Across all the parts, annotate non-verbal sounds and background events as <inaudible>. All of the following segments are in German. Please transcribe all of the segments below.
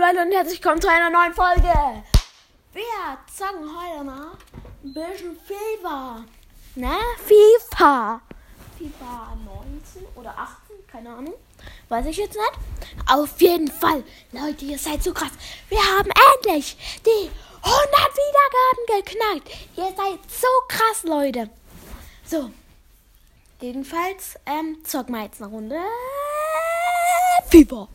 Leute und herzlich willkommen zu einer neuen Folge. Wir zocken heute mal ein bisschen FIFA. Ne? FIFA. FIFA 19 oder 18, keine Ahnung. Weiß ich jetzt nicht. Auf jeden Fall, Leute, ihr seid so krass. Wir haben endlich die 100 Wiedergaben geknackt. Ihr seid so krass, Leute. So. Jedenfalls, ähm, zocken wir jetzt eine Runde. FIFA.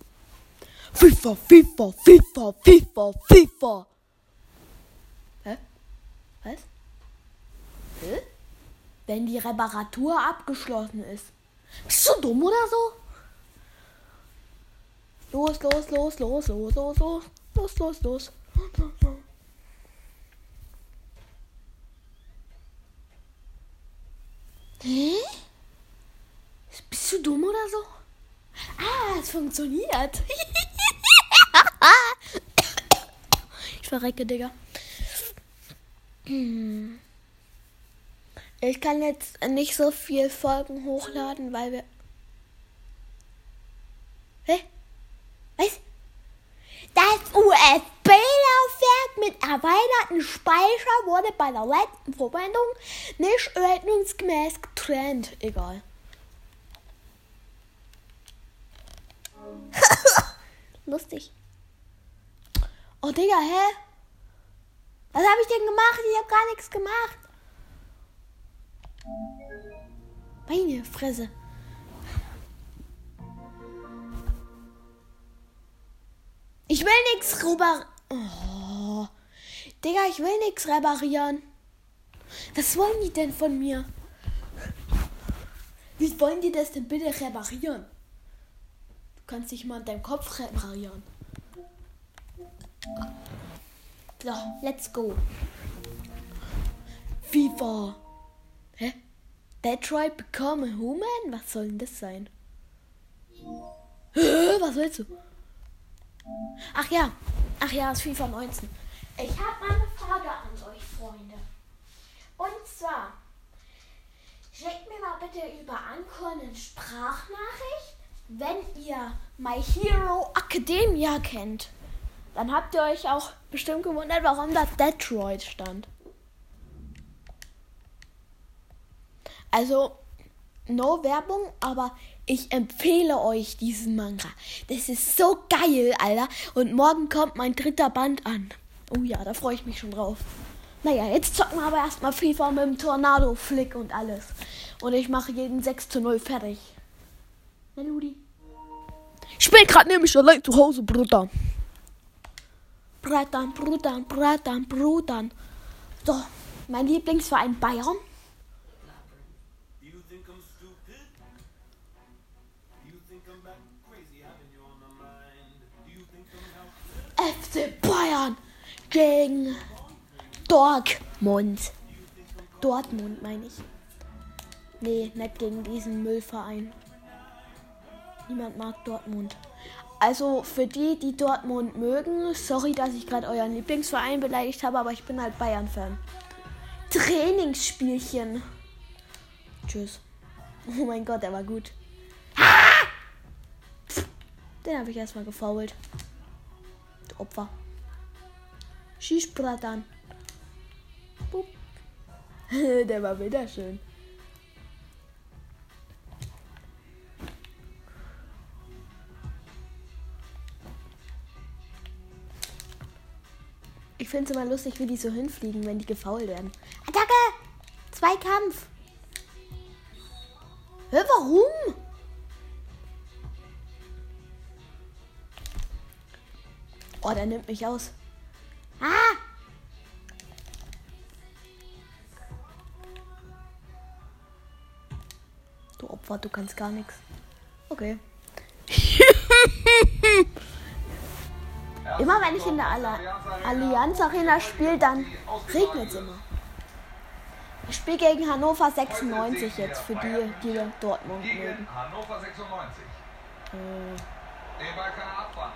FIFA, FIFA, FIFA, FIFA, FIFA. Hä? Was? Hä? Wenn die Reparatur abgeschlossen ist. Bist du dumm oder so? Los, los, los, los, los, los, los, los, los, los. Hä? Bist du dumm oder so? Ah, es funktioniert. <laughs> ich verrecke, Digga. Ich kann jetzt nicht so viel Folgen hochladen, weil wir. Hä? Was? Das USB-Laufwerk mit erweiterten Speicher wurde bei der letzten Verwendung nicht ordnungsgemäß getrennt. Egal. <laughs> Lustig. Oh, Digga, hä? Was habe ich denn gemacht? Ich habe gar nichts gemacht. Meine Fresse. Ich will nichts rüber. Oh. Digga, ich will nichts reparieren. Was wollen die denn von mir? Wie wollen die das denn bitte reparieren? Du kannst dich mal an deinem Kopf reparieren. So, let's go. FIFA. Hä? Detroit Become a Human? Was soll denn das sein? Was willst du? Ach ja. Ach ja, es ist FIFA 19. Ich habe mal eine Frage an euch, Freunde. Und zwar, schickt mir mal bitte über Anchor eine Sprachnachricht, wenn ihr My Hero Academia kennt. Dann habt ihr euch auch bestimmt gewundert, warum da Detroit stand. Also, no Werbung, aber ich empfehle euch diesen Manga. Das ist so geil, Alter. Und morgen kommt mein dritter Band an. Oh ja, da freue ich mich schon drauf. Naja, jetzt zocken wir aber erstmal FIFA mit dem Tornado-Flick und alles. Und ich mache jeden 6 zu 0 fertig. Na, Ludi? Ich bin gerade nämlich allein zu Hause, Bruder. Brettern, Brudern, Brettern, Brudern. So, mein Lieblingsverein Bayern. FC Bayern gegen Dortmund. Dortmund meine ich. Nee, nicht gegen diesen Müllverein. Niemand mag Dortmund. Also für die, die Dortmund mögen, sorry, dass ich gerade euren Lieblingsverein beleidigt habe, aber ich bin halt Bayern-Fan. Trainingsspielchen. Tschüss. Oh mein Gott, der war gut. Den habe ich erstmal gefault. Opfer. Schieß, Bratan. Bup. <laughs> Der war wieder schön. Ich finde es immer lustig, wie die so hinfliegen, wenn die gefault werden. Attacke! Zweikampf! Hä, warum? Oh, der nimmt mich aus. Ah! Du Opfer, du kannst gar nichts. Okay. <laughs> immer wenn ich in der Allianz Arena spiele, dann regnet es immer. Ich spiele gegen Hannover 96 jetzt, für die, die Dortmund mögen. Hannover 96. Äh, Den Ball kann er abfangen.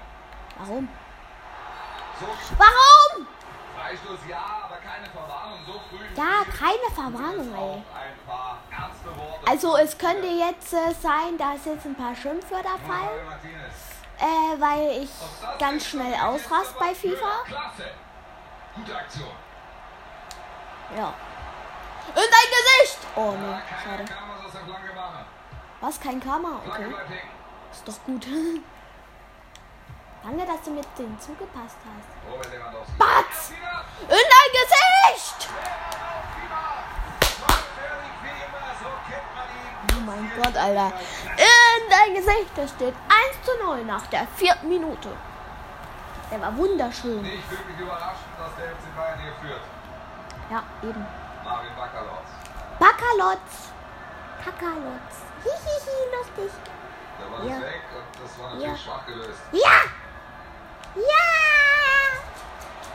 warum? Warum? Freistoß ja, aber keine Verwarnung so früh. Ja, keine Verwarnung, ey. Also es könnte jetzt äh, sein, dass jetzt ein paar Schimpfwörter fallen. Äh, weil ich ganz schnell ausrast bei? FIFA. Klasse. Gute Aktion. Ja. In dein Gesicht! Oh ne, schade. was? Kein Karma? Okay. Ist doch gut. <laughs> Danke, dass du mit dem zugepasst hast. Lewandowski. Batz! In dein Gesicht! Oh mein Gott, Alter. In dein Gesicht. Da steht 1 zu 0 nach der vierten Minute. Der war wunderschön. Nicht wirklich überraschend, dass der FC Bayern hier führt. Ja, eben. Marvin Bakalotz. Bakalotz. Kakalotz. Hihihi, lustig. Der war Ja. weg und das war natürlich Ja. schwach gelöst. Ja! Ja!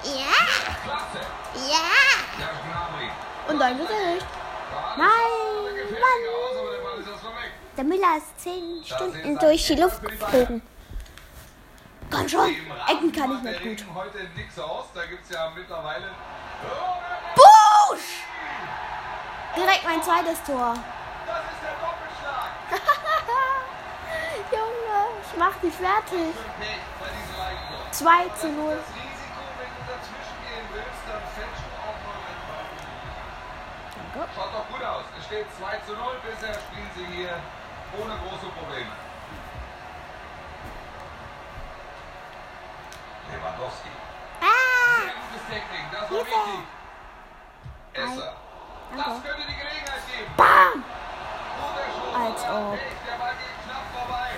Ja! Klasse! Ja! Und dein Gesicht. Nein, Mann. Der Müller ist 10 Da Stunden durch die Luft geflogen. Komm schon. Ecken kann ich nicht gut. Regen heute nichts aus. Da gibt es ja mittlerweile. Busch! Direkt mein zweites Tor. das ist der Doppelschlag. <laughs> Junge, ich mach die fertig. Für Pech bei diesem Eigentor. 2 zu 0. Das Risiko, wenn du dazwischen gehen willst, dann fällst du auch mal einen Ball. Danke. Schaut doch gut aus. Es steht 2 zu 0. Bisher spielen sie hier ohne große Probleme. Lewandowski. Ah! Sehr gutes Technik. Das war wichtig. Esser. Das könnte die Gelegenheit geben. Bam! Guter Schuss. Als ob. Der Ball geht knapp vorbei.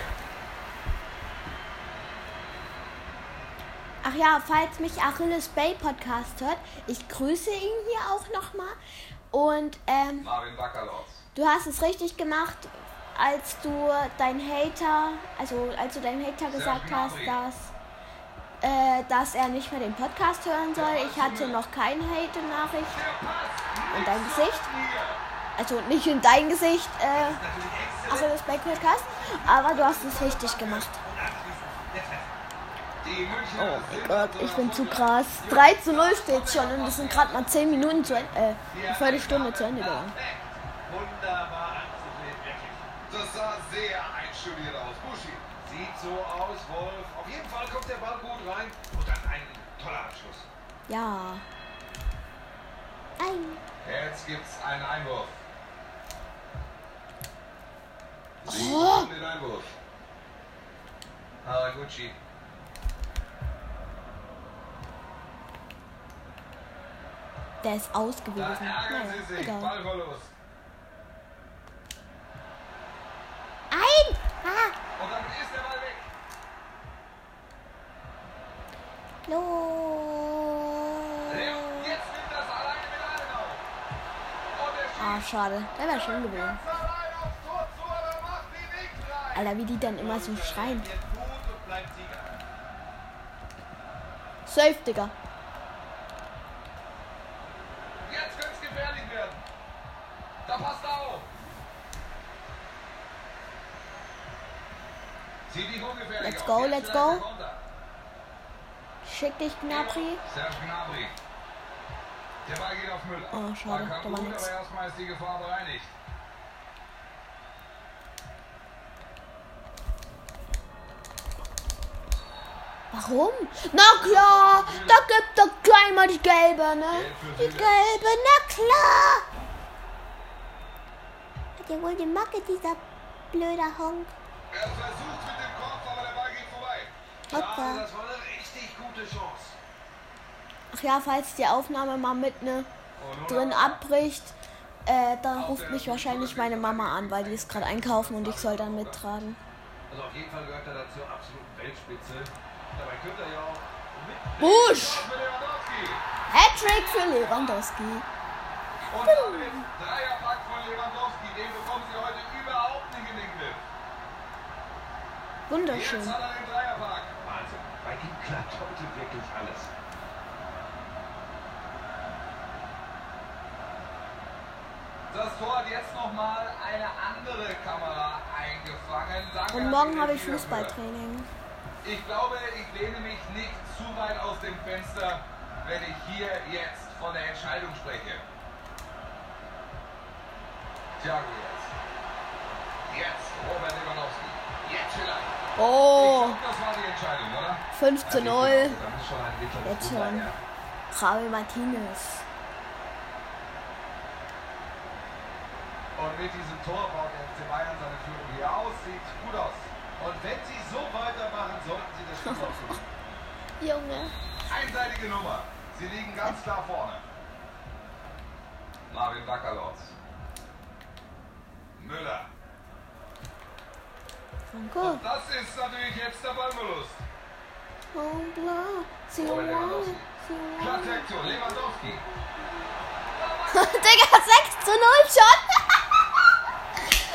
Ach ja, falls mich Achilles Bay Podcast hört, ich grüße ihn hier auch nochmal. Und ähm, Marvin Bakalotz. du hast es richtig gemacht, als du dein Hater, also als du deinem Hater gesagt hast, dass, äh, dass er nicht mehr den Podcast hören soll. Ich hatte noch keine Hate-Nachricht Pass. in dein Gesicht. Also nicht in dein Gesicht, äh, Achilles Bay Podcast, aber du hast es richtig gemacht. Oh mein Gott, ich bin zu krass. 3 zu 0 steht schon und es sind gerade mal 10 Minuten zu Ende, äh, eine Viertelstunde zu Ende gegangen. Wunderbar. Das sah sehr einstudiert aus. Buschi. Sieht so aus, Wolf. Auf jeden Fall kommt der Ball gut rein. Und dann ein toller Abschluss. Ja. Ein. Jetzt gibt's einen Einwurf. Sie Oh. den Einwurf. Haraguchi. Der ist Da ausgewiesen. ärgern sie sich. egal. Ballverlust. Ein! Ah! Und damit ist der Ball weg. Los! Jetzt nimmt das alleine mit allen auf. Und Ah, schade. Der wäre schön gewesen. Alter, wie die dann immer so schreien. Safe, Digga. Jetzt könnte es gefährlich werden. Da passt er auf. Sieht nicht ungefährlich Let's go, let's go. Schick dich, Gnabry. Oh, schade, da war bereinigt. Warum? Na klar, da gibt doch gleich mal die gelbe, ne? Die gelbe, na klar. Hat ja wohl die Macke, dieser blöder Honk. Er versucht Hoppa. Ja, das war eine richtig gute Chance. Ach ja, falls die Aufnahme mal mit ne nun drin abbricht, äh, dann ruft mich wahrscheinlich meine Mama an, weil die ist gerade einkaufen und ich soll dann mittragen. Also auf jeden Fall gehört er dazu absoluten Weltspitze. Dabei könnte er ja auch Busch! Hattrick für Lewandowski. Und damit Dreierpack von Lewandowski. Den bekommen sie heute überhaupt nicht in den Griff. Wunderschön. hat er den Dreierpack. Wahnsinn. Bei ihm klappt heute wirklich alles. Das Tor hat jetzt nochmal eine andere Kamera eingefangen. Danke Und morgen habe ich. Fußballtraining. Ich glaube, ich lehne mich nicht zu weit aus dem Fenster, wenn ich hier jetzt von der Entscheidung spreche. Thiago jetzt. Jetzt Robert Lewandowski. Jetzt vielleicht. Oh, das war die Entscheidung, oder? 5 zu 0. Da muss schon ein mittleres Jetzt schon. Javi Martinez. Und mit diesem Tor baut der FC Bayern seine Führung hier aus. Sieht gut aus. Und wenn sie so weitermachen, sollten sie das Spiel auch gewinnen. <laughs> Junge. Einseitige Nummer. Sie liegen ganz klar vorne. Marvin Bakalotz. Müller. Danke. Und das ist natürlich jetzt der Ballverlust. Und bla. Sie Klasse. Aktion. Lewandowski. <laughs> Digga, 6 zu 0 schon.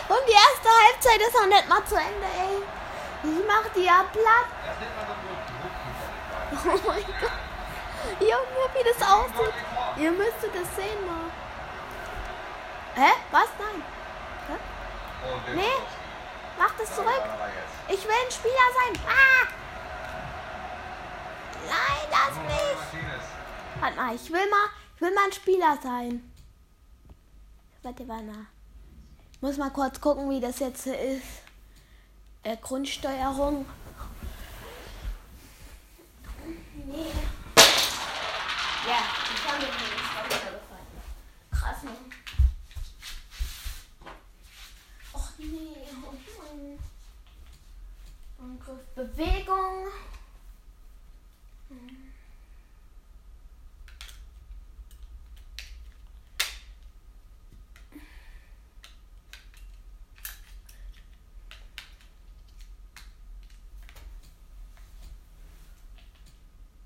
<laughs> Und die erste Halbzeit ist noch nicht mal zu Ende, ey. Ich mach die ja platt. Oh mein Gott. Junge, wie das aussieht. Ihr müsstet das sehen mal. Hä? Was? Nein. Und Nee. Mach das zurück. Ich will ein Spieler sein. Ah! Nein, lass mich. Warte mal, ich will mal, ich will mal ein Spieler sein. Warte, warte. Muss mal kurz gucken, wie das jetzt ist. Äh, Grundsteuerung. Nee. Ja, ich kann mir nicht. Krass, ne? Och nee. Bewegung.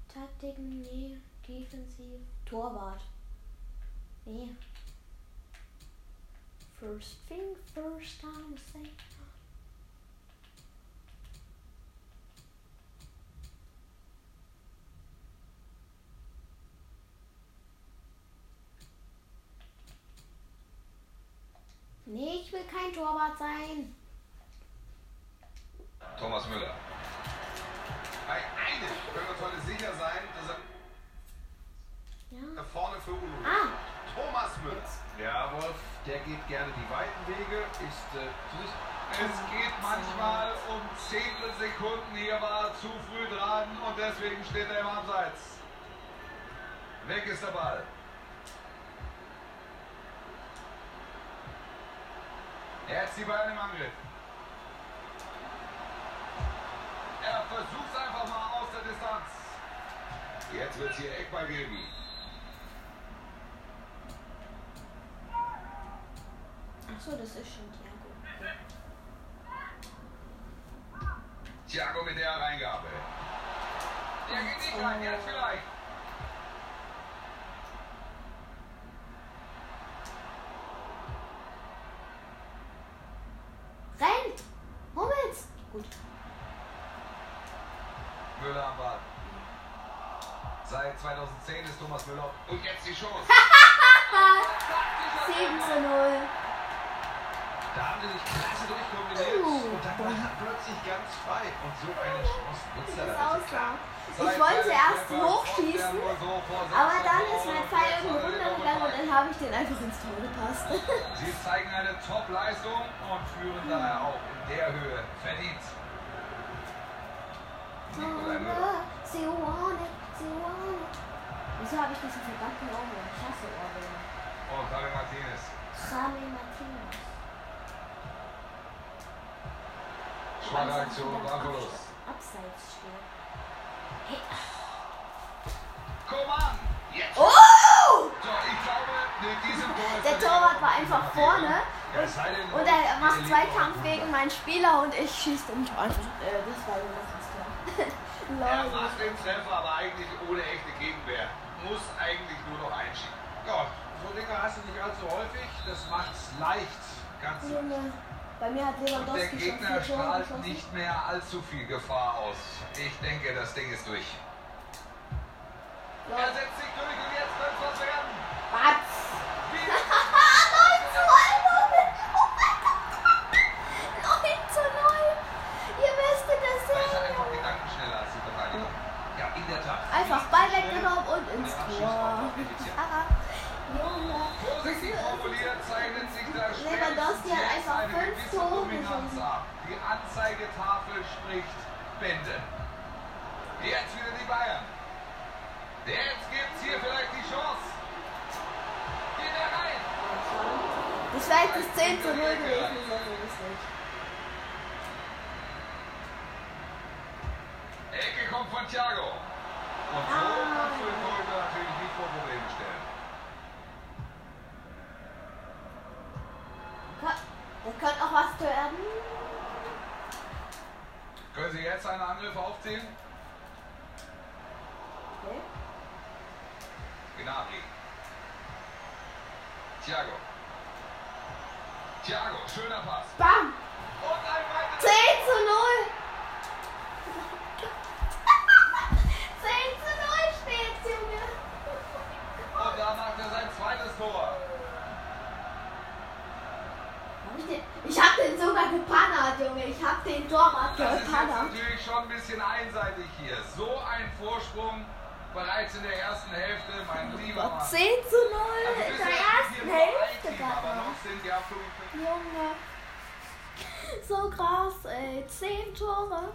Taktiken, nee. Defensiv. Torwart. Nee. First thing first time say. Torwart sein. Thomas Müller. Bei einem können wir uns heute sicher sein, dass Ja. er vorne für Ulu. Ah, Thomas Müller. Ja, Wolf, der geht gerne die weiten Wege. Ist äh, Es geht manchmal um Zehntel Sekunden. Hier war er zu früh dran und deswegen steht er im Abseits. Weg ist der Ball. Jetzt die Bayern im Angriff. Er versucht es einfach mal aus der Distanz. Jetzt wird es hier Eckball geben. Achso, das ist schon Thiago. Thiago mit der Reingabe. Der geht nicht rein, jetzt vielleicht. 10 ist Thomas Müller. Und jetzt die Chance. <laughs> 7 zu 0. Da haben sie sich klasse durchkombiniert. Uh, und dann war er plötzlich ganz frei. Und so eine Chance nutzt er dann. Ich wollte erst hochschießen, aber dann ist mein Pfeil irgendwo runtergegangen und dann habe ich den einfach ins Tor gepasst. <laughs> Sie zeigen eine Top-Leistung und führen daher auch in der Höhe verdient. Nikolai Müller. Wieso habe ich diesen verdammten Ohrwurm? Ich hasse Ohrwürmer. Und Javi Martinez. Javi Martinez. Schwache Aktion, Ballverlust. Abseits steht. Hey. Koman! Jetzt! Oh! So, ich glaube, mit diesem Tor Der Torwart war einfach vorne Ja, und er macht Zweikampf gegen meinen Spieler und ich schieße den Tor. Äh, das war nur noch das Tor. <laughs> Er macht den Treffer, aber eigentlich ohne echte Gegenwehr. Muss eigentlich nur noch einschieben. Ja, so Dinge hast du nicht allzu häufig. Das macht's leicht. Ganz leicht. Bei mir hat Und der Gegner strahlt nicht mehr allzu viel Gefahr aus. Ich denke, das Ding ist durch. Er Lol. setzt sich durch und jetzt könnte was werden. Batz. Wie 9 zu 0. Oh mein Gott. 9 zu 0. Ihr müsstet das Da ist er sehen. einfach gedankenschneller als die Verteidiger. Ja, in der Tat. Einfach Ball weggenommen und ins Der Abschluss Tor. auch noch effizient. Ah, Junge. Vorsichtig formuliert zeichnet sich da Lewandowski hat spätestens einfach jetzt eine fünf gewisse Tore Dominanz geschossen. ab. Die Anzeigetafel spricht Bände. Jetzt wieder die Bayern. Jetzt gibt's hier vielleicht die Chance. Geht er rein. Das jetzt das 10 zu 0 gewesen, ist natürlich nicht. Ecke kommt von Thiago. Und so Ah. kannst du den Torhüter natürlich nicht vor Probleme stellen. Da könnte auch was werden. Können Sie jetzt einen Angriff aufziehen? Okay. Gnabry. Thiago. Thiago, schöner Pass. Bam! Und ein 10 weiteres. zu 0! 10 <laughs> zu 0 steht's, Junge! Und da macht er sein zweites Tor. Hab ich, den, ich hab den sogar gepannert, Junge. Ich hab den Torwart Das ist jetzt gepannert. natürlich schon ein bisschen einseitig hier. So ein Vorsprung bereits in der ersten Hälfte, mein lieber Mann. 10 zu 0 Also in der ersten Hälfte, Papa. Sind ja 45. Junge. So krass, ey. 10 Tore.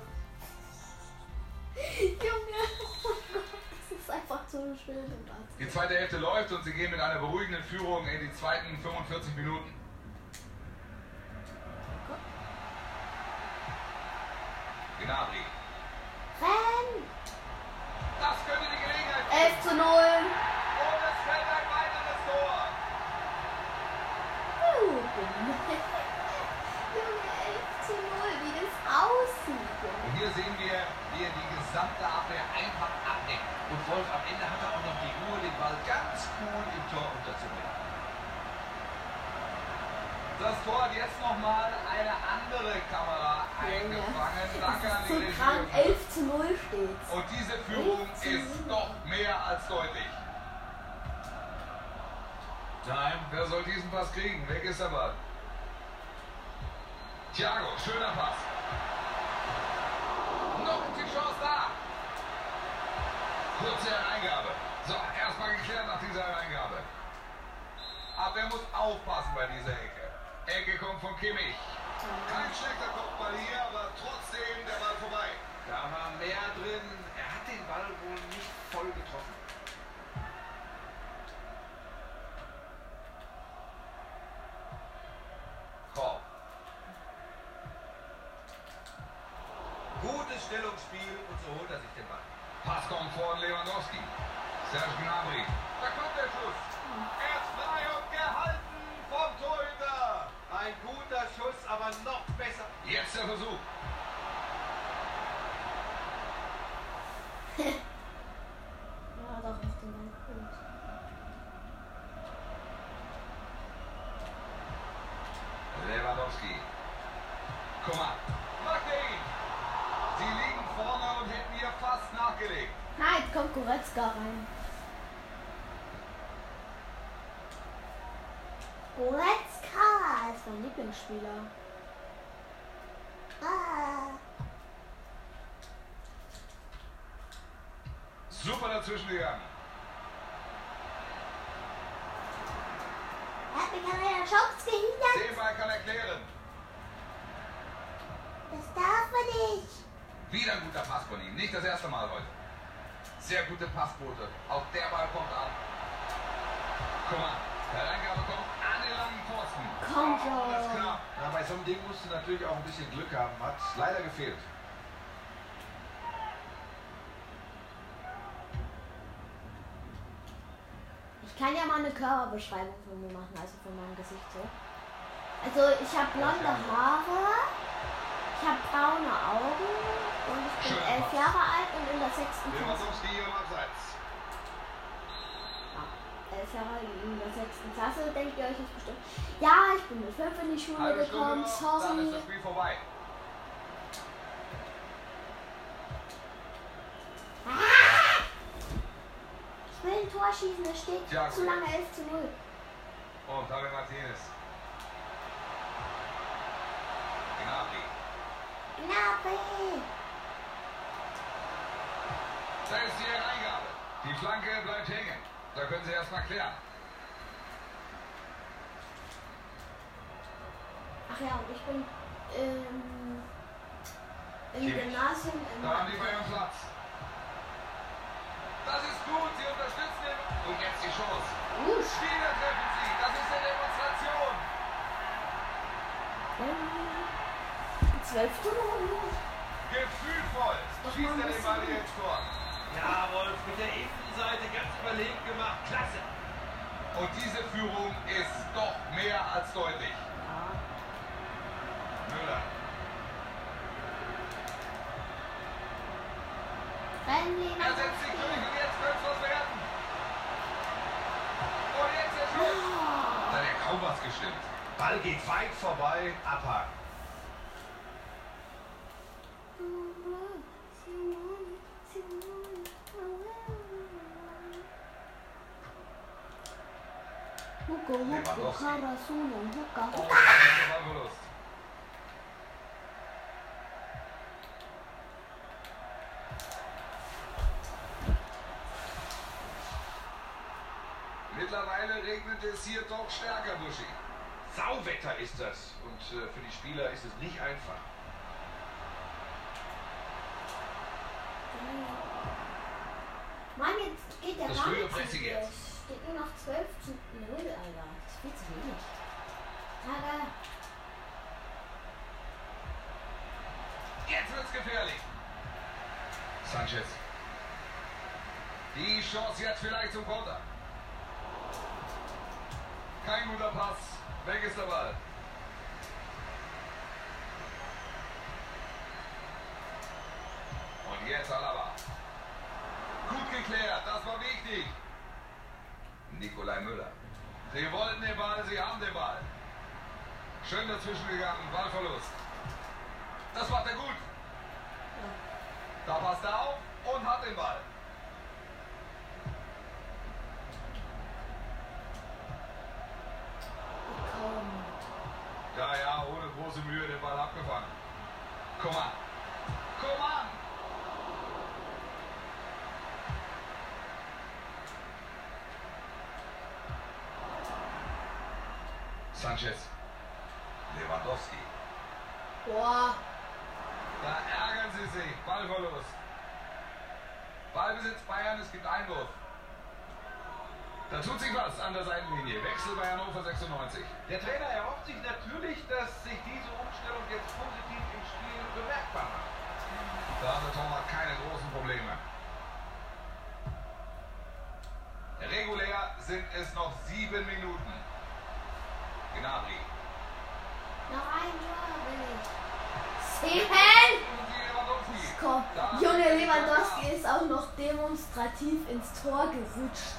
Junge. Oh Gott, das ist einfach so schön. Die zweite Hälfte läuft und sie gehen mit einer beruhigenden Führung in die zweiten 45 Minuten. Gnabry. Renn! Das könnte die Gelegenheit 11 zu 0. Und es fällt ein weiteres Tor. Uh, Junge, 11 zu 0, wie das aussieht. Junge. Und hier sehen wir, wie er die gesamte Abwehr einfach abnimmt. Und Wolf, am Ende hat er auch noch die Ruhe, den Ball ganz cool im Tor unterzubringen. Das Tor hat jetzt nochmal eine andere Kamera eingefangen. Danke Das an ist die so Regie. krank, 11 zu 0 steht's. Und diese Führung ist doch mehr als deutlich. Nein, wer soll diesen Pass kriegen? Weg ist der Ball. Thiago, schöner Pass. Noch die Chance da. Kurze Hereingabe. So, erstmal geklärt nach dieser Hereingabe. Abwehr muss aufpassen bei dieser Ecke. Ecke kommt von Kimmich. Kein schlechter Kopfball hier, aber trotzdem der Ball vorbei. Da war mehr drin. Er hat den Ball wohl nicht voll getroffen. Korb. Gutes Stellungsspiel und so holt er sich den Ball. Pass kommt von Lewandowski. Serge Gnabry. Da kommt der Schuss. Er ist frei und gehalten vom Torhüter. Ein guter Schuss, aber noch besser. Jetzt der Versuch. Ja, doch, macht den Ball gut. Lewandowski. Guck mal. Macht er ihn. Sie liegen vorne und hätten hier fast nachgelegt. Nein, jetzt kommt Goretzka rein. Goretzka ist mein Lieblingsspieler. Ah. Super dazwischen gegangen. Er hat mich an einer Chance gehindert. Den Ball kann er Wieder ein guter Pass von ihm. Nicht das erste Mal heute. Sehr gute Passquote. Auch der Ball kommt an. Guck mal. Der Reingabe kommt an den langen Pfosten. Komm Oh, das ist schon. knapp. Ja, bei so einem Ding musst du natürlich auch ein bisschen Glück haben. Hat leider gefehlt. Ich kann ja mal eine Körperbeschreibung von mir machen, also von meinem Gesicht so. Also ich habe blonde Haare, ich habe braune Augen und ich bin elf. Jahre alt und in der sechsten Klasse. Elf Jahre alt und in der sechsten Klasse, denkt ihr euch jetzt bestimmt. Ja, ich bin mit fünf in die Schule gekommen, sorry. das. Ah! Ich will ein Tor schießen, es steht Thiago zu lange jetzt. 11 zu 0. Und David Martinez. Gnabry. Gnabry! Da ist die Flanke bleibt hängen. Da können Sie erstmal klären. Ach ja, und ich bin im, im Kimmich. Gymnasium in Da haben die Bayern Platz. Das ist gut, sie unterstützen den. Und jetzt die Chance. Uh, Wieder treffen sie. Das ist eine Demonstration. Zwölfte Runde. Gefühlvoll. Schießt er den Ball ins Tor. Ja, Wolf, mit der Innenseite ganz überlegt gemacht. Klasse. Und diese Führung ist doch mehr als deutlich. Müller. Rennen Er setzt sich durch und jetzt könnte es was werden. Und jetzt der Schuss. Da hat ja kaum was gestimmt. Ball geht weit vorbei, abhaken. Oh, Huka. das ist der Ballverlust. Mittlerweile regnet es hier doch stärker, Buschi. Sauwetter ist das. Und äh, für die Spieler ist es nicht einfach. Mann, jetzt geht der Das jetzt. Es steht nur noch 12 zu 0, Alter. Wenig. Aber Jetzt wird's gefährlich. Sanchez. Die Chance jetzt vielleicht zum Konter. Kein guter Pass. Weg ist der Ball. Und jetzt Alaba. Gut geklärt, das war wichtig. Nikolai Müller. Sie wollten den Ball, sie haben den Ball. Schön dazwischen gegangen, Ballverlust. Das macht er gut. Da passt er auf und hat den Ball. Ja, ja, ohne große Mühe den Ball abgefangen. Komm an. Komm an. Sanchez. Lewandowski. Boah. Da ärgern sie sich. Ballverlust. Ballbesitz Bayern, es gibt Einwurf. Da tut sich was an der Seitenlinie. Wechsel bei Hannover 96. Der Trainer erhofft sich natürlich, dass sich diese Umstellung jetzt positiv im Spiel bemerkbar macht. Da hat der Torwart keine großen Probleme. Regulär sind es noch sieben Minuten. Gnabry. Noch ein Tor will ich. Lewandowski. Komm, Junge Lewandowski ist auch noch demonstrativ ins Tor gerutscht.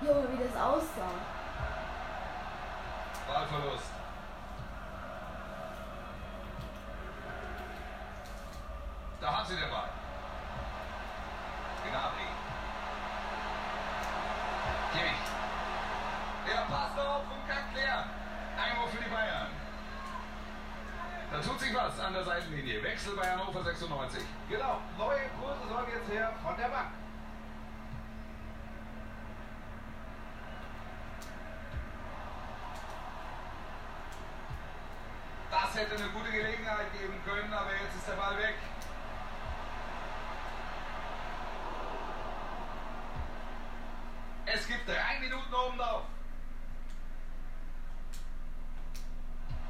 Junge, wie das aussah. Ballverlust. Da hat sie den Ball. Gnabry. Kimmich. Er passt auf und kann klären. Einwurf für die Bayern. Da tut sich was an der Seitenlinie. Wechsel bei Hannover 96. Genau, neue Impulse sollen jetzt her von der Bank. Das hätte eine gute Gelegenheit geben können, aber jetzt ist der Ball weg. Es gibt drei Minuten drauf.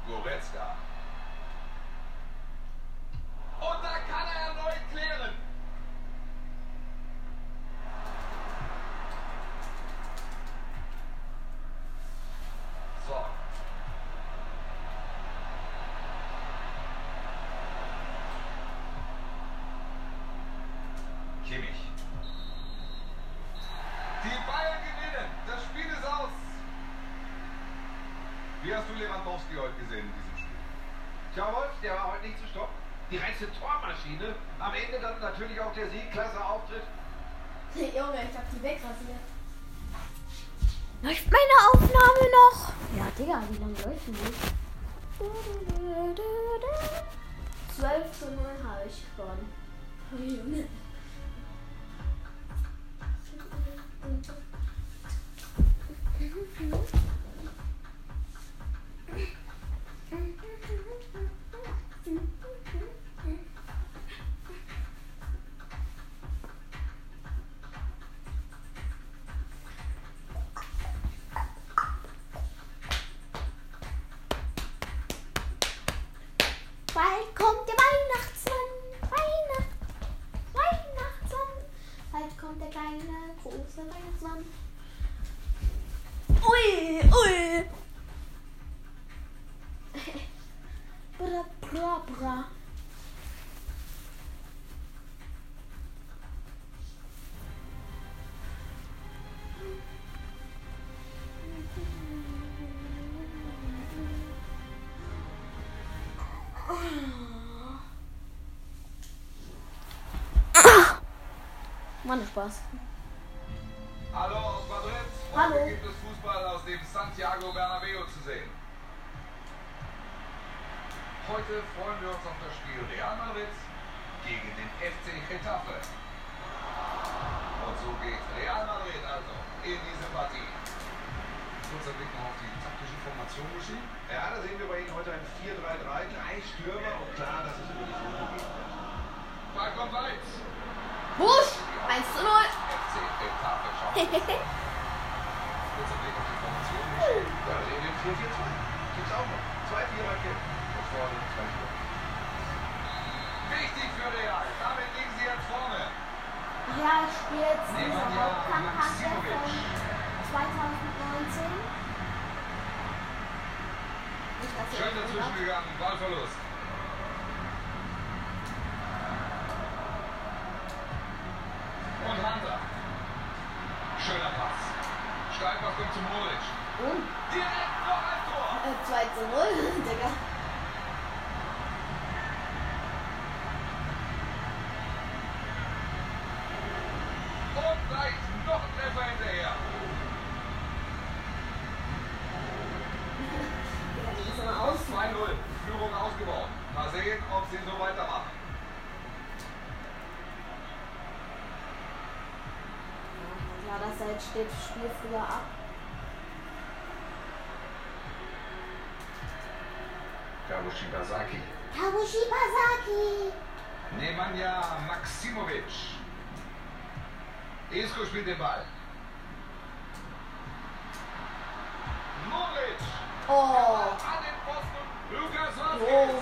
Goretzka. Und da kann er erneut klären. So. Kimmich. Die Bayern gewinnen. Das Spiel ist aus. Lewandowski heute gesehen in diesem Spiel? Tja, Wolf, der war heute nicht zu stoppen. Die reinste Tormaschine. Am Ende dann natürlich auch der Sieg. Klasse Auftritt. Junge, ich hab die wegrasiert. Läuft meine Aufnahme noch? Ja, Digga, wie lange läuft die nicht? 12 zu 0 habe ich gewonnen. Oh, Junge. Mann, Spaß. Hallo aus Madrid. Hallo. Heute gibt es Fußball aus dem Santiago Bernabeu zu sehen. Heute freuen wir uns auf das Spiel Real Madrid gegen den FC Getafe. Und so geht Real Madrid also in diese Partie. Kurzer Blick noch auf die taktische Formation, Michi. Ja, da sehen wir bei Ihnen heute ein 4-3-3, drei Stürmer und klar, dass es über die geht. Ball kommt weit. Busch! 1 zu 0. FC Getafe schauen wir uns an. Kurzer Blick auf die Formation, Michi. Da sehen wir 4-4-2. Gibt's auch noch. Zwei Viererketten. Und vorne zwei Stürmer. Wichtig für Real. Damit liegen sie jetzt vorne. Ja, spielt diese Nemanja Hauptkampagne von Maximovic. 2019. Nicht, dass ihr Schön dazwischen gegangen. Ballverlust. Und Hunter. Schöner Pass. Steilpass kommt zum Modric. Und Direkt noch ein Tor. äh, 2 zu 0, Digga. Und gleich noch ein Treffer hinterher. Digga, die ist immer aus. 2-0. Führung ausgebaut. Mal sehen, ob sie so weitermachen. Das jetzt steht Spiel früher ab. Gabo Shibazaki. Kabushi Basaki. Nemanja Maximovic. Isco spielt den Ball. Modric. Oh. An den Pfosten. Lukas Oh. Vazquez.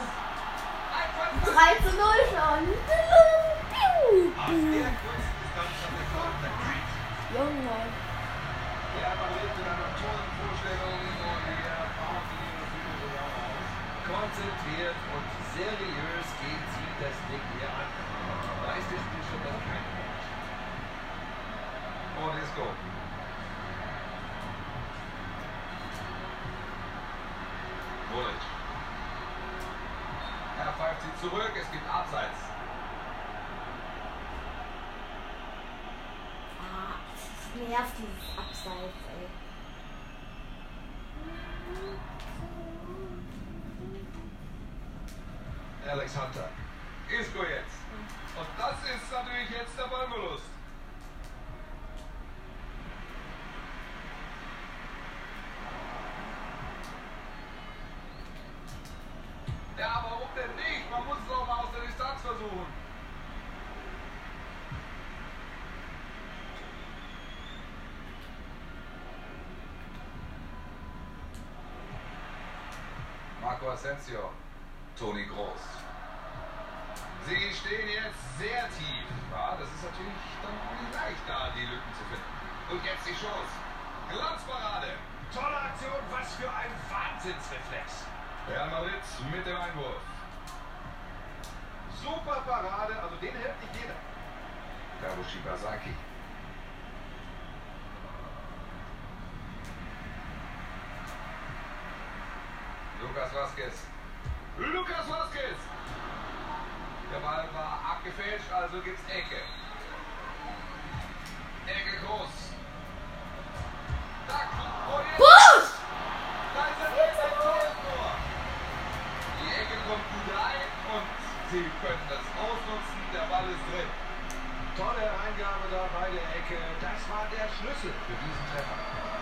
Ein 3 zu 0 schon. Aus der Junge. Real Madrid mit einer tollen Vorstellung und wir bauen die Führung aus. Konzentriert und seriös gehen sie das Ding hier an. Ist das Spiel schon mal kein Punkt. Und Isco. Modric. Er pfeift sie zurück, es gibt Abseits. Ah, das nervt dieses Abseits, ey. Alex Hunter. Isco jetzt. Und das ist natürlich jetzt der Ballverlust. Marco Asensio. Toni Groß. Sie stehen jetzt sehr tief. Ja, das ist natürlich dann auch nicht leicht, da die Lücken zu finden. Und jetzt die Chance. Glanzparade. Tolle Aktion, was für ein Wahnsinnsreflex. Real Madrid mit dem Einwurf. Super Parade, also den hält nicht jeder. Gabo Shibazaki. Lukas Vazquez. Lukas Vazquez! Der Ball war abgefälscht, also gibt's Ecke. Ecke groß. Da kommt Busch! Da ist er ein tolles Tor. Die Ecke kommt gut rein und sie können das ausnutzen. Der Ball ist drin. Tolle Eingabe da bei der Ecke. Das war der Schlüssel für diesen Treffer.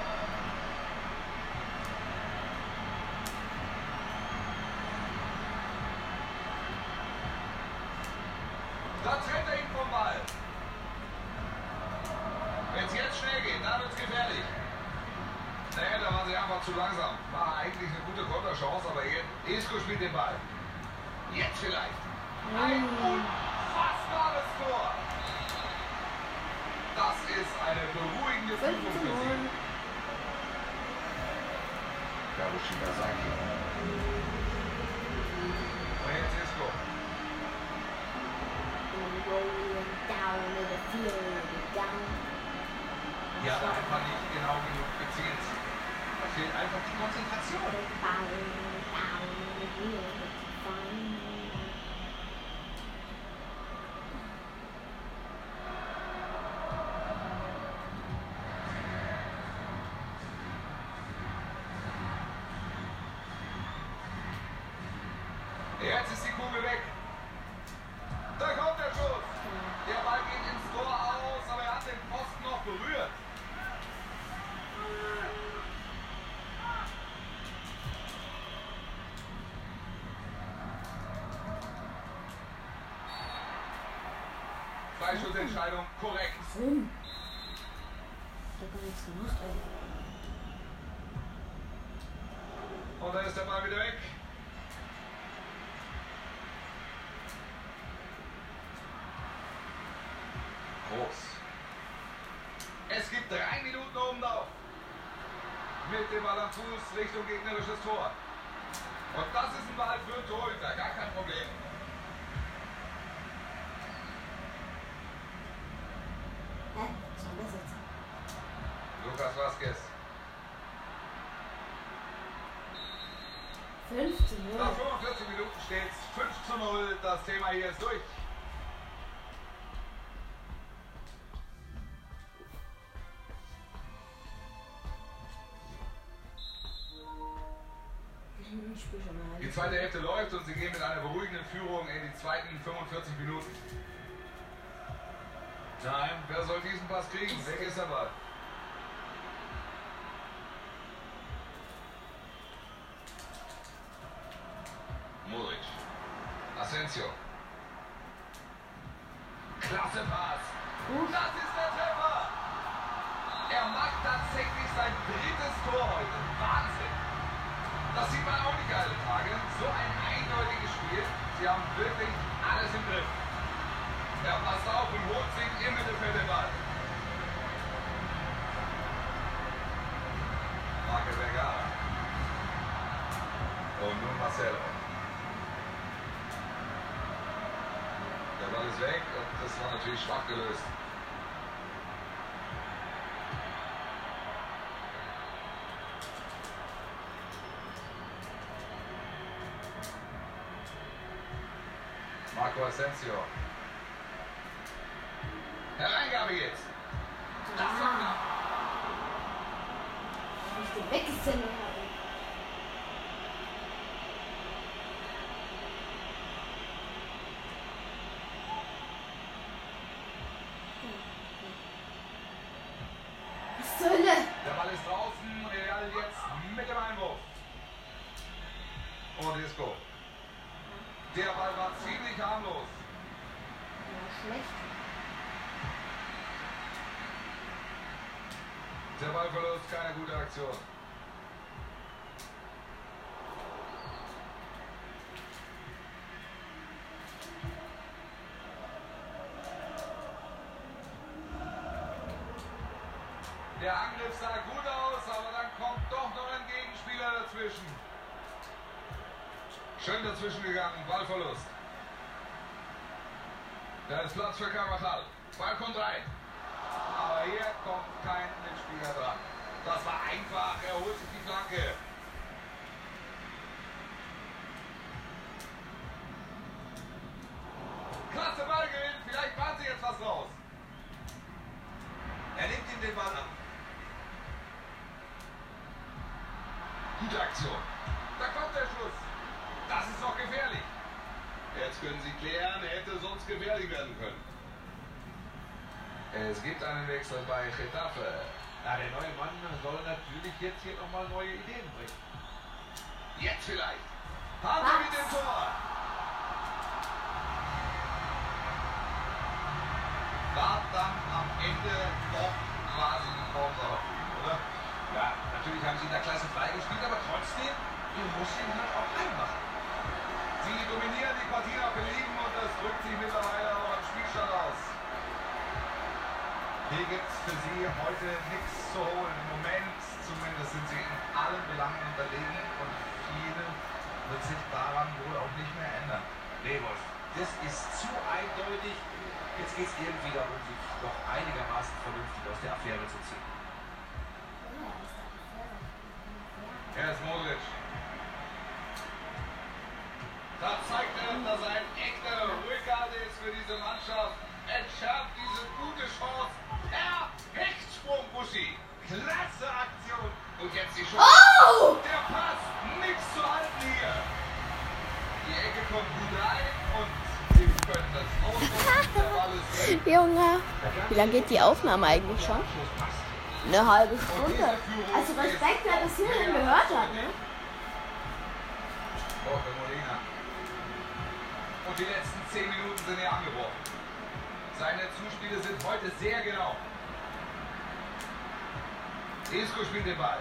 Baju kaus yang. Freischussentscheidung korrekt. Warum? Ich hab gar nichts ey. Und dann ist der Ball wieder weg. Groß. Es gibt drei Minuten Umlauf. Mit dem Ball am Fuß Richtung gegnerisches Tor. Und das ist ein Ball für einen Torhüter, gar kein Problem. Hä? Was war das jetzt? Lukas Vasquez. 5 zu 0. Nach 45 Minuten steht es 5 zu 0. Das Thema hier ist durch. Die zweite Hälfte läuft und sie gehen mit einer beruhigenden Führung in die zweiten 45 Minuten. Nein, wer soll diesen Pass kriegen? Weg ist der Ball. Asensio. Klasse Pass. Das ist der Treffer. Er macht tatsächlich sein drittes Tor heute. Wahnsinn. Das sieht man auch nicht alle Tage. So ein eindeutiges Spiel. Sie haben wirklich alles im Griff. Er passt auf und holt sich im Mittelfeld den Ball. Marke Vergara. Und nun Marcelo. Ball ist weg und das war natürlich schwach gelöst. Marco Asensio. Ballverlust, keine gute Aktion. Der Angriff sah gut aus, aber dann kommt doch noch ein Gegenspieler dazwischen. Schön dazwischen gegangen, Ballverlust. Da ist Platz für Carvajal. Ball kommt rein. Aber hier kommt kein Mitspieler dran. Das war einfach, er holt sich die Flanke. Klasse Ballgewinn, vielleicht macht sie jetzt was raus. Er nimmt ihm den Ball ab. Gute Aktion. Da kommt der Schuss. Das ist doch gefährlich. Jetzt können sie klären, hätte sonst gefährlich werden können. Es gibt einen Wechsel bei Getafe. Ja, der neue Mann soll natürlich jetzt hier nochmal neue Ideen bringen. Jetzt vielleicht. Hansa mit dem Tor. War dann am Ende doch quasi die Formsache, oder? Ja, natürlich haben sie in der Klasse freigespielt, aber trotzdem, du musst ihn halt auch reinmachen. Sie dominieren die Partie nach Belieben und das drückt sich mittlerweile auch am Spielstand aus. Hier gibt es für Sie heute nichts zu holen. Im Moment zumindest sind Sie in allen Belangen unterlegen und viel wird sich daran wohl auch nicht mehr ändern. Wolf, das ist zu eindeutig. Jetzt geht es irgendwie darum, sich doch einigermaßen vernünftig aus der Affäre zu ziehen. Er ist Modric. Da zeigt er, dass er ein echter Rückhalt ist für diese Mannschaft. Entschärft diese gute Chance. Per Hechtsprung, Buschi. Klasse Aktion. Und jetzt die Chance. Oh! Der Pass. Nichts zu halten hier. Die Ecke kommt gut rein und sie können das ausnutzen. Der Ball ist weg. Junge. Wie lange geht die Aufnahme eigentlich schon? Eine halbe Stunde. Also Respekt, wer das hierhin gehört hat, ne? Und die letzten 10 Minuten sind hier angebrochen. Seine Zuspiele sind heute sehr genau. Isco spielt den Ball.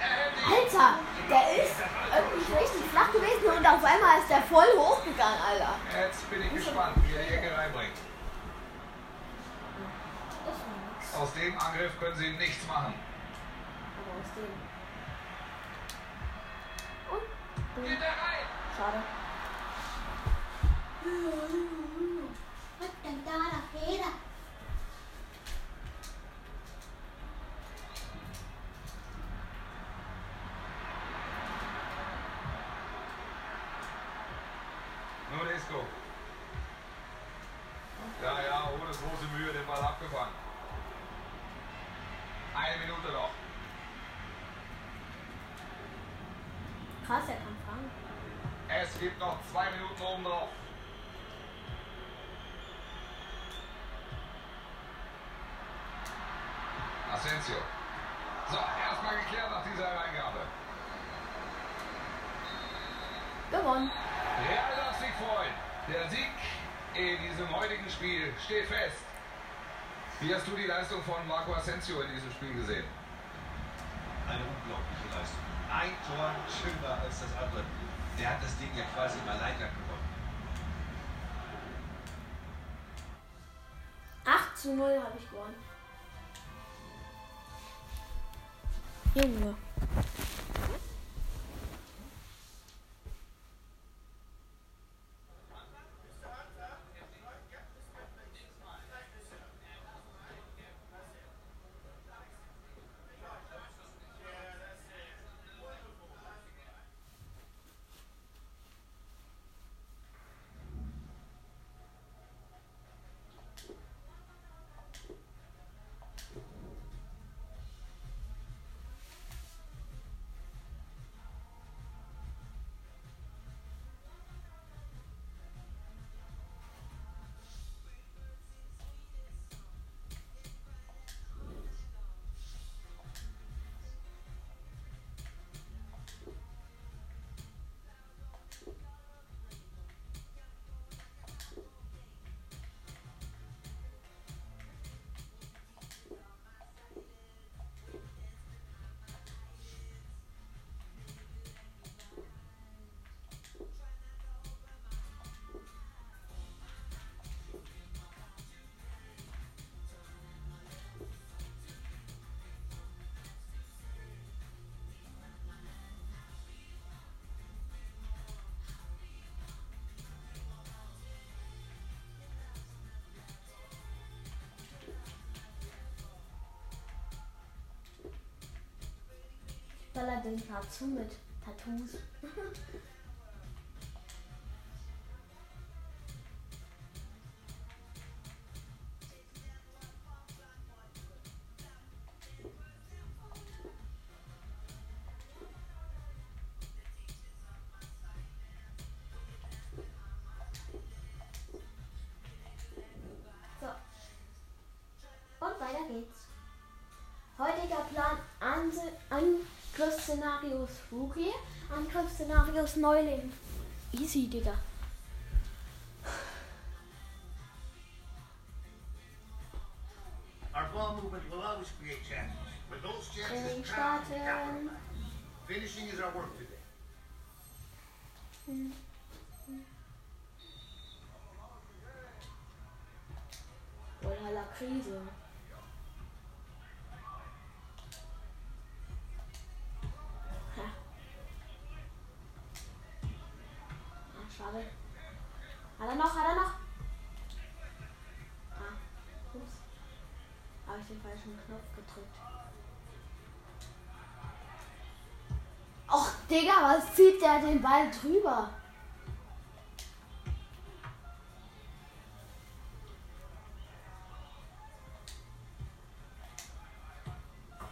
Er. Alter, der ist irgendwie richtig flach gewesen und auf einmal ist der voll hochgegangen, Alter. Jetzt bin ich gespannt, wie er Ecke reinbringt. Das war nix. Aus dem Angriff können sie nichts machen. Aber aus dem. Und? Geht er rein? Schade. Nur Isco. Ja, ja, ohne große Mühe den Ball abgefangen. Eine Minute noch. Krass, er kann fangen. Es gibt noch zwei Minuten oben drauf. Asensio. So, erstmal geklärt nach dieser Reingabe. Gewonnen. Real darf sich freuen. Der Sieg in diesem heutigen Spiel steht fest. Wie hast du die Leistung von Marco Asensio in diesem Spiel gesehen? Eine unglaubliche Leistung. Ein Tor schöner als das andere. Der hat das Ding ja quasi im Alleingang gewonnen. 8 zu 0 habe ich gewonnen. Junge. Baller den dazu mit Tattoos. <laughs> Angriffsszenarios Neuling. Easy, Digga. Our ball movement will always create chances. But those chances starten. Finishing is our work today. Oder la Krise. den falschen Knopf gedrückt. Och, Digga, was zieht der den Ball drüber?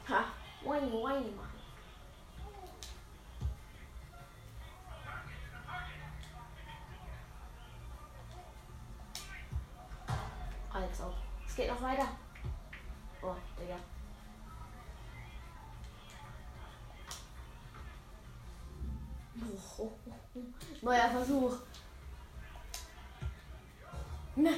Ha, Wayne, Wayne machen. Neuer Versuch. Na.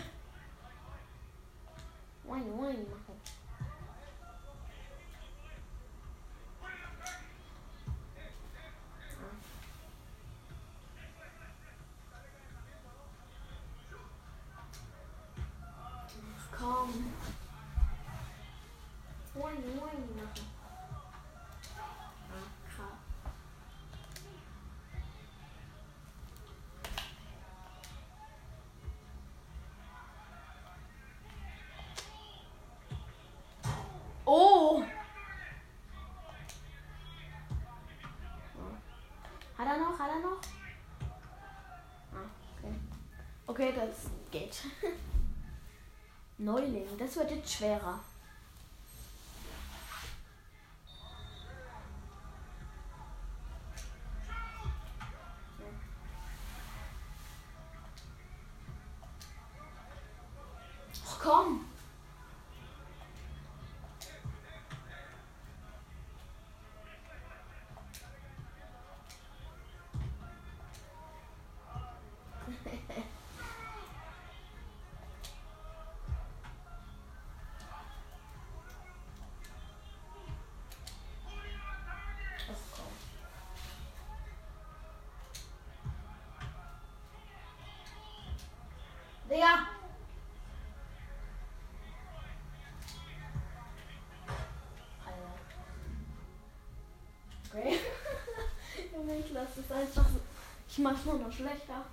er noch? Ah, okay. Okay, das geht. <laughs> Neuling, das wird jetzt schwerer. ist einfach. Ich mach's nur noch schlechter.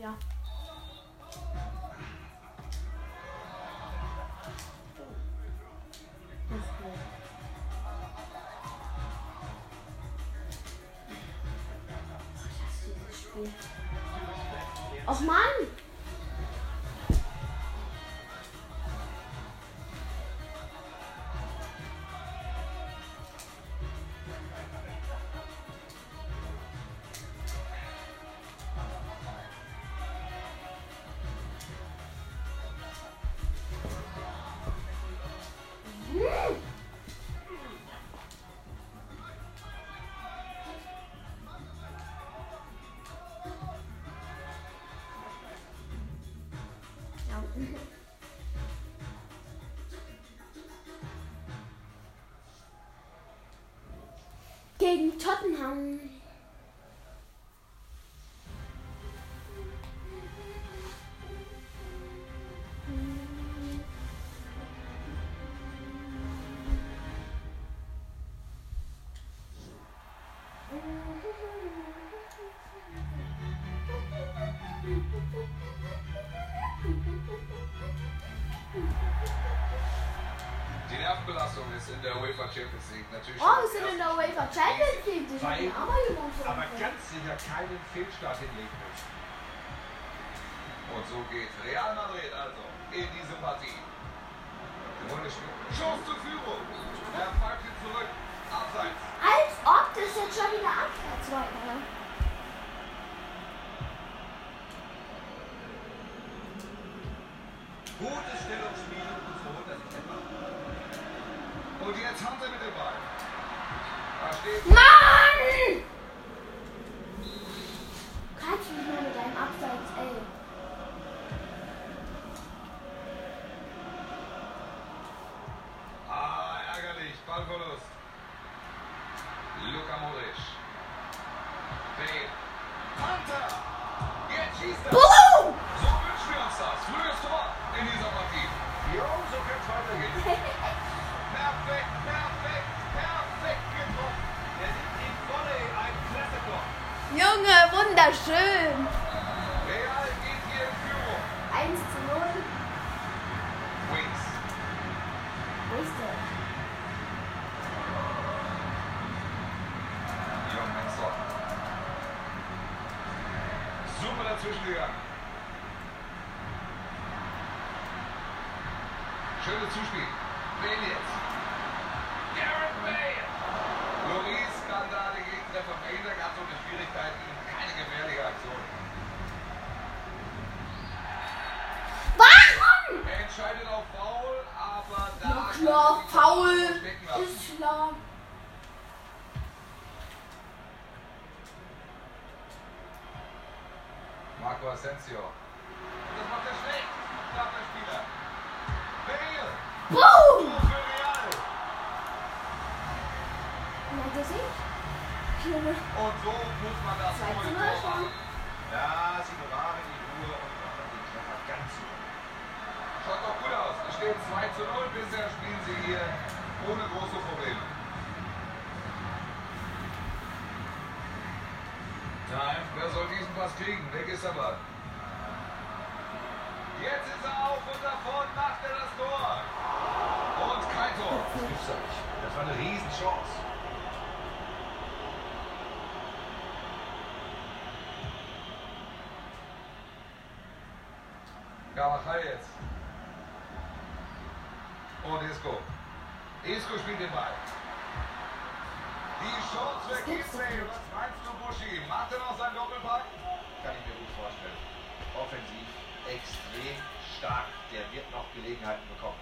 ja. Och man! gegen Tottenham. Wunderschön. Real geht hier in Führung. 1 zu 0. Wings. Wasted. Jung Mensor. Super dazwischen gegangen. Schönes Zuspiel. Bale jetzt. Garrett Bale. Loris kann da den Gegentreffer verhindern, gab so Schwierigkeiten. Keine gefährliche Aktion. Warum? Er entscheidet auf Foul, aber da. Na kann klar, er sich faul. stecken lassen. Ist klar. Marco Carvajal jetzt. Und Isco. Isco spielt den Ball. Die Chance für Kitzbühel. Was meinst du, Buschi? Macht er noch seinen Doppelpack? Kann ich mir gut vorstellen. Offensiv extrem stark. Der wird noch Gelegenheiten bekommen.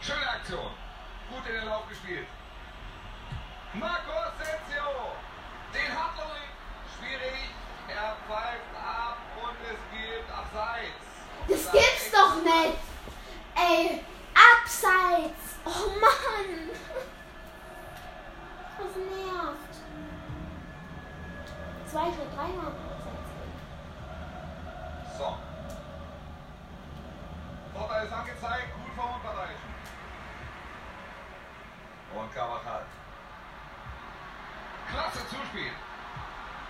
Schöne Aktion. Gut in den Lauf gespielt. Marco Asensio. Den hat Louis. Schwierig. Er pfeift ab und es gibt Abseits. Das gibt's doch nicht. Ey, abseits. Oh Mann. Das nervt. Zwei oder dreimal abseits. So. Vorteil ist angezeigt. Gut vom Unparteiischen. Und Carvajal. Klasse Zuspiel.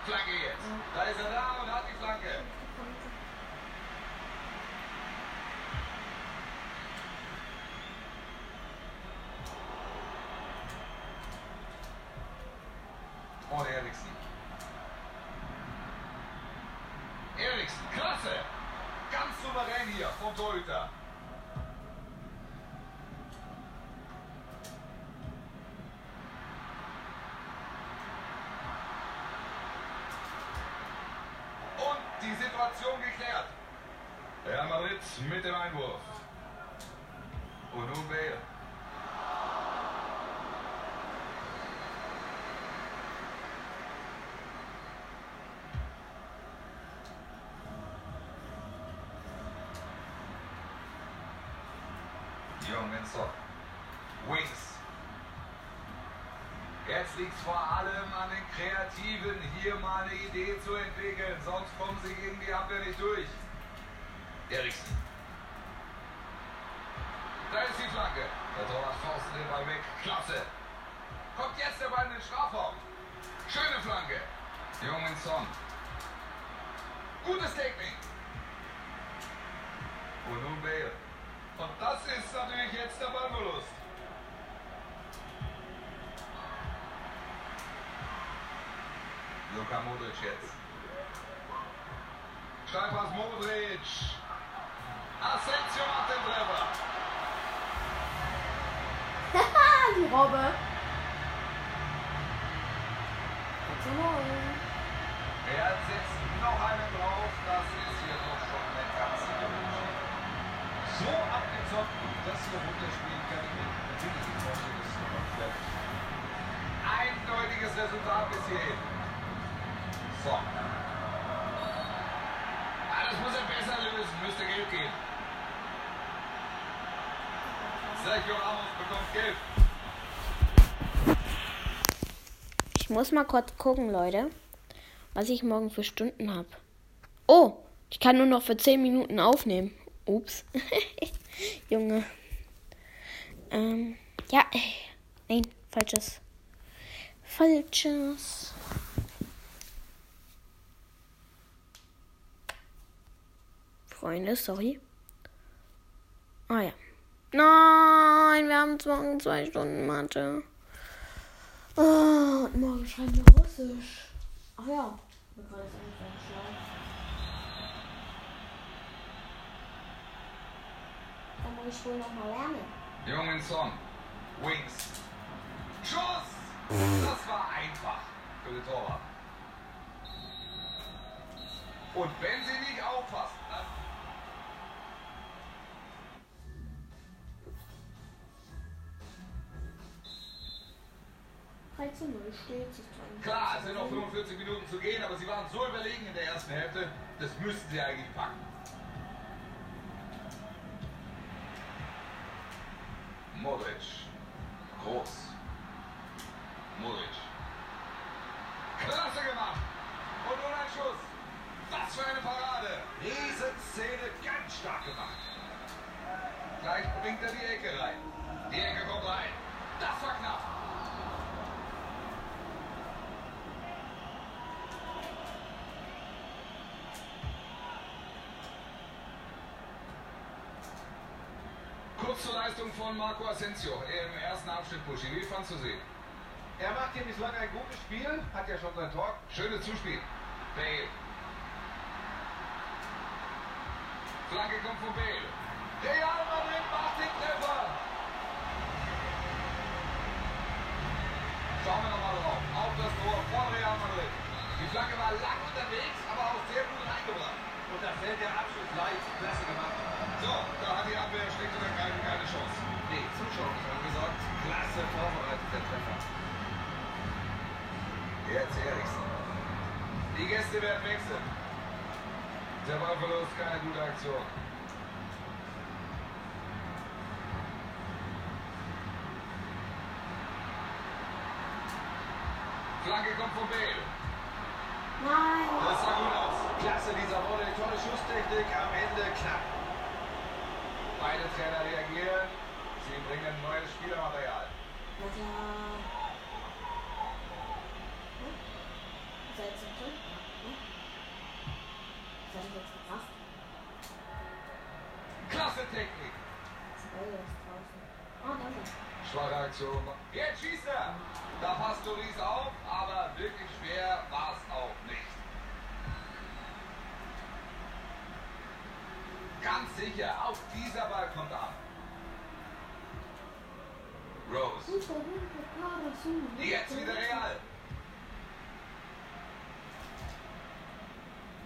Flanke jetzt. Da ist er da und hat die Flanke. Und Eriksen. Eriksen, klasse! Ganz souverän hier vom Torhüter. Geklärt. Real Madrid mit dem Einwurf. Und nun Bale. Jung Mensor. Wings. Jetzt liegt es vor allem an den Kreativen, hier mal eine Idee zu entwickeln, sonst kommen sie gegen die Abwehr nicht durch. Eriksen. Da ist die Flanke. Der Torwart faustet den Ball weg. Klasse. Kommt jetzt der Ball in den Strafraum. Schöne Flanke. Jungen Son. Gutes Technik. Und nun Bale. Und das ist natürlich jetzt der Ballverlust. Luka Modric jetzt. Steilpass Modric. Asensio macht den Treffer. Haha, <laughs> die Robbe. Er setzt noch einen drauf. Das ist hier doch schon eine ganze Menge. So abgezockt und das hier runterspielen kann ich mir natürlich nicht vorstellen. Eindeutiges Resultat bis hierhin. So. Alles muss er besser lösen, müsste Geld gehen. Sergio Ramos bekommt gelb. Ich muss mal kurz gucken, Leute, was ich morgen für Stunden habe. Oh, ich kann nur noch für 10 Minuten aufnehmen. Ups. <laughs> Junge. Ähm, ja. Nein, falsches. Falsches. Freunde, sorry. Ah ja. Nein, wir haben morgen zwei Stunden Mathe. Oh, und morgen schreiben wir Russisch. Ach ja. Mir gerade das eigentlich schlau. Dann muss ich wohl noch mal lernen. Jungen Son. Wings. Schuss! Das war einfach für den Torwart. Und wenn sie nicht aufpassen, dann 3 zu 0 steht. Klar, es sind noch 45 Minuten zu gehen, aber sie waren so überlegen in der ersten Hälfte, das müssten sie eigentlich packen. Modric. Groß. Modric. Klasse gemacht. Und nun ein Schuss. Was für eine Parade. Riesenszene, ganz stark gemacht. Gleich bringt er die Ecke rein. Die Ecke kommt rein. Leistung von Marco Asensio im ersten Abschnitt, Buschi. Wie fandst du sie? Er macht hier bislang ein gutes Spiel, hat ja schon sein Tor. Schönes Zuspiel. Bale. Flanke kommt von Bale. Real Madrid macht den Treffer. Schauen wir nochmal drauf. Auf das Tor von Real Madrid. Die Flanke war lang unterwegs, aber auch sehr gut reingebracht. Und da fällt der Abschluss leicht. Klasse gemacht. So, da hat die Abwehr schlicht und ergreifend keine Chance. Nee, Zuschauer ist angesagt. Klasse vorbereitet, der Treffer. Jetzt Eriksen. Die Gäste werden wechseln. Der Ballverlust, Aktion. Flanke kommt von Bale. Nein. Das sah gut aus. Klasse dieser Wolle, tolle Schusstechnik, am Ende knapp. Beide Trainer reagieren. Sie bringen neues Spielermaterial. Na klar. Hm? Seid ihr drin? Klasse Technik. Schwache Aktion. Jetzt schießt er. Da passt Loris auf, aber wirklich schwer war es auch nicht. Ganz sicher, auch dieser Ball kommt an. Rose. Jetzt wieder Real.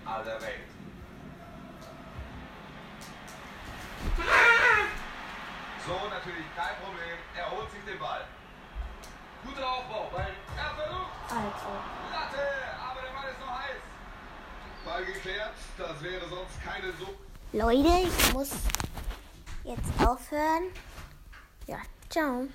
Alter Leute, ich muss jetzt aufhören. Ja, ciao.